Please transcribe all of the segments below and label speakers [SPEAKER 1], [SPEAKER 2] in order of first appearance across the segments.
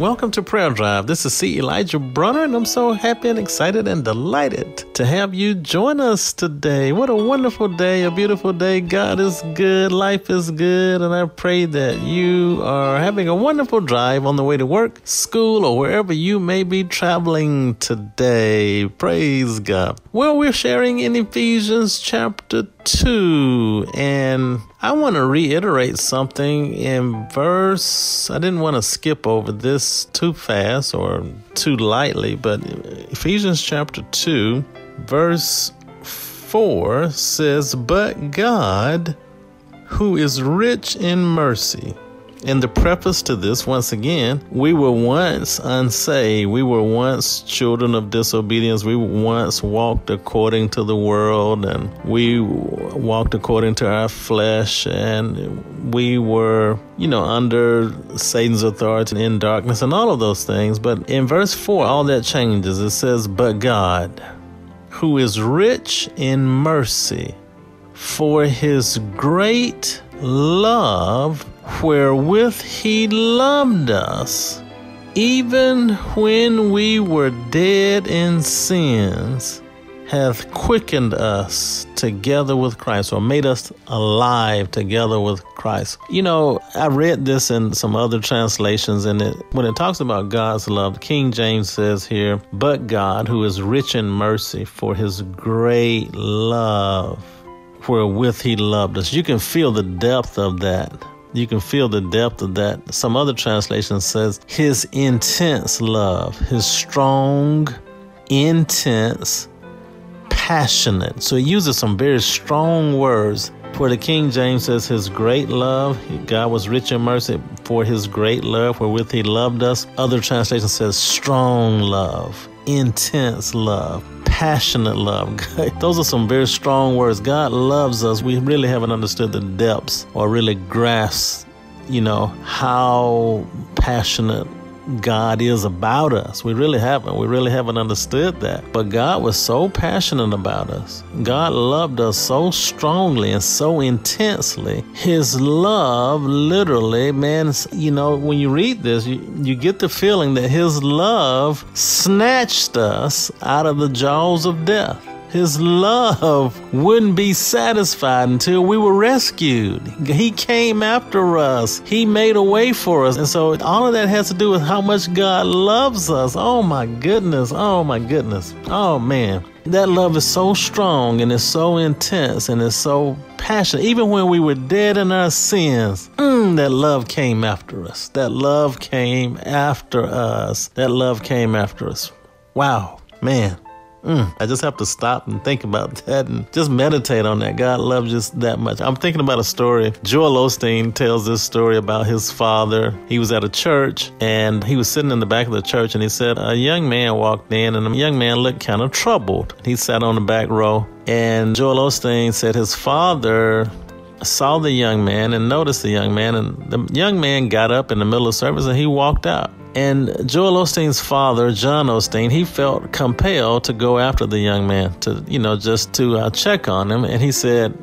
[SPEAKER 1] Welcome to Prayer Drive. This is C. Elijah Bronner, and I'm so happy and excited and delighted to have you join us today. What a wonderful day, a beautiful day. God is good, life is good, and I pray that you are having a wonderful drive on the way to work, school, or wherever you may be traveling today. Praise God. Well, we're sharing in Ephesians chapter 2, and I want to reiterate something in verse. I didn't want to skip over this too fast or too lightly, but Ephesians chapter 2, verse 4 says, But God, who is rich in mercy, in the preface to this, once again, we were once unsaved. We were once children of disobedience. We once walked according to the world and we walked according to our flesh and we were, you know, under Satan's authority in darkness and all of those things. But in verse 4, all that changes. It says, But God, who is rich in mercy, for his great love wherewith he loved us, even when we were dead in sins, hath quickened us together with Christ, or made us alive together with Christ. You know, I read this in some other translations, and it when it talks about God's love, King James says here, "But God, who is rich in mercy, for His great love." Wherewith he loved us. You can feel the depth of that you can feel the depth of that. Some other translation says his intense love, his strong, intense, passionate. So he uses some very strong words. For the King James says his great love, God was rich in mercy for his great love wherewith he loved us. Other translation says strong love, intense love, passionate love. Those are some very strong words. God loves us. We really haven't understood the depths or really grasped, you know, how passionate God is about us. We really haven't. We really haven't understood that. But God was so passionate about us. God loved us so strongly and so intensely. His love literally, man, you know, when you read this, you, you get the feeling that His love snatched us out of the jaws of death. His love wouldn't be satisfied until we were rescued. He came after us. He made a way for us. And so all of that has to do with how much God loves us. Oh my goodness. Oh my goodness. Oh man. That love is so strong and it's so intense and it's so passionate. Even when we were dead in our sins, mm, that love came after us. That love came after us. That love came after us. Wow, man. Mm, I just have to stop and think about that and just meditate on that. God loves us that much. I'm thinking about a story. Joel Osteen tells this story about his father. He was at a church and he was sitting in the back of the church and he said a young man walked in and the young man looked kind of troubled. He sat on the back row and Joel Osteen said his father saw the young man and noticed the young man and the young man got up in the middle of service and he walked out. And Joel Osteen's father, John Osteen, he felt compelled to go after the young man to, you know, just to uh, check on him. And he said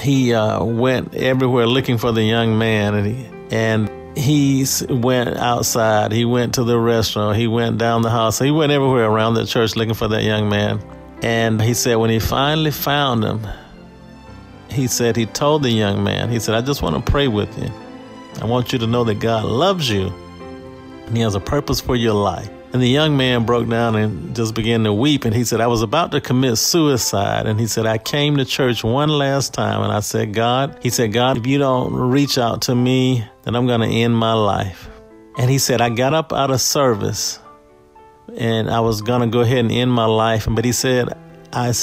[SPEAKER 1] he uh, went everywhere looking for the young man, and he and he went outside. He went to the restaurant. He went down the house. He went everywhere around the church looking for that young man. And he said when he finally found him, he said he told the young man, he said, "I just want to pray with you. I want you to know that God loves you." And He has a purpose for your life. And the young man broke down and just began to weep. And he said, I was about to commit suicide. And he said, I came to church one last time and I said, God, he said, God, if you don't reach out to me, then I'm going to end my life. And he said, I got up out of service and I was going to go ahead and end my life. But he said, I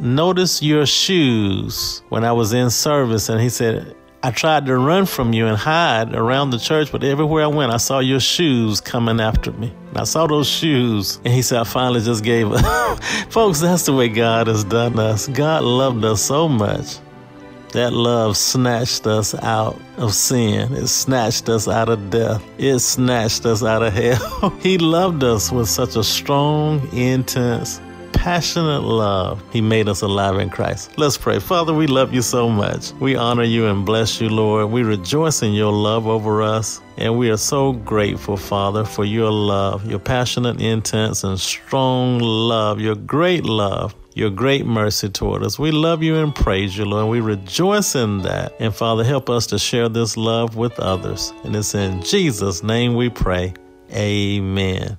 [SPEAKER 1] noticed your shoes when I was in service. And he said, I tried to run from you and hide around the church, but everywhere I went, I saw your shoes coming after me. And I saw those shoes, and he said, I finally just gave up. Folks, that's the way God has done us. God loved us so much. That love snatched us out of sin. It snatched us out of death. It snatched us out of hell. he loved us with such a strong, intense, passionate love, He made us alive in Christ. Let's pray. Father, we love you so much. We honor you and bless you, Lord. We rejoice in your love over us. And we are so grateful, Father, for your love, your passionate, intense, and strong love, your great love your great mercy toward us. We love you and praise you, Lord. We rejoice in that. And Father, help us to share this love with others. And it's in Jesus' name we pray. Amen.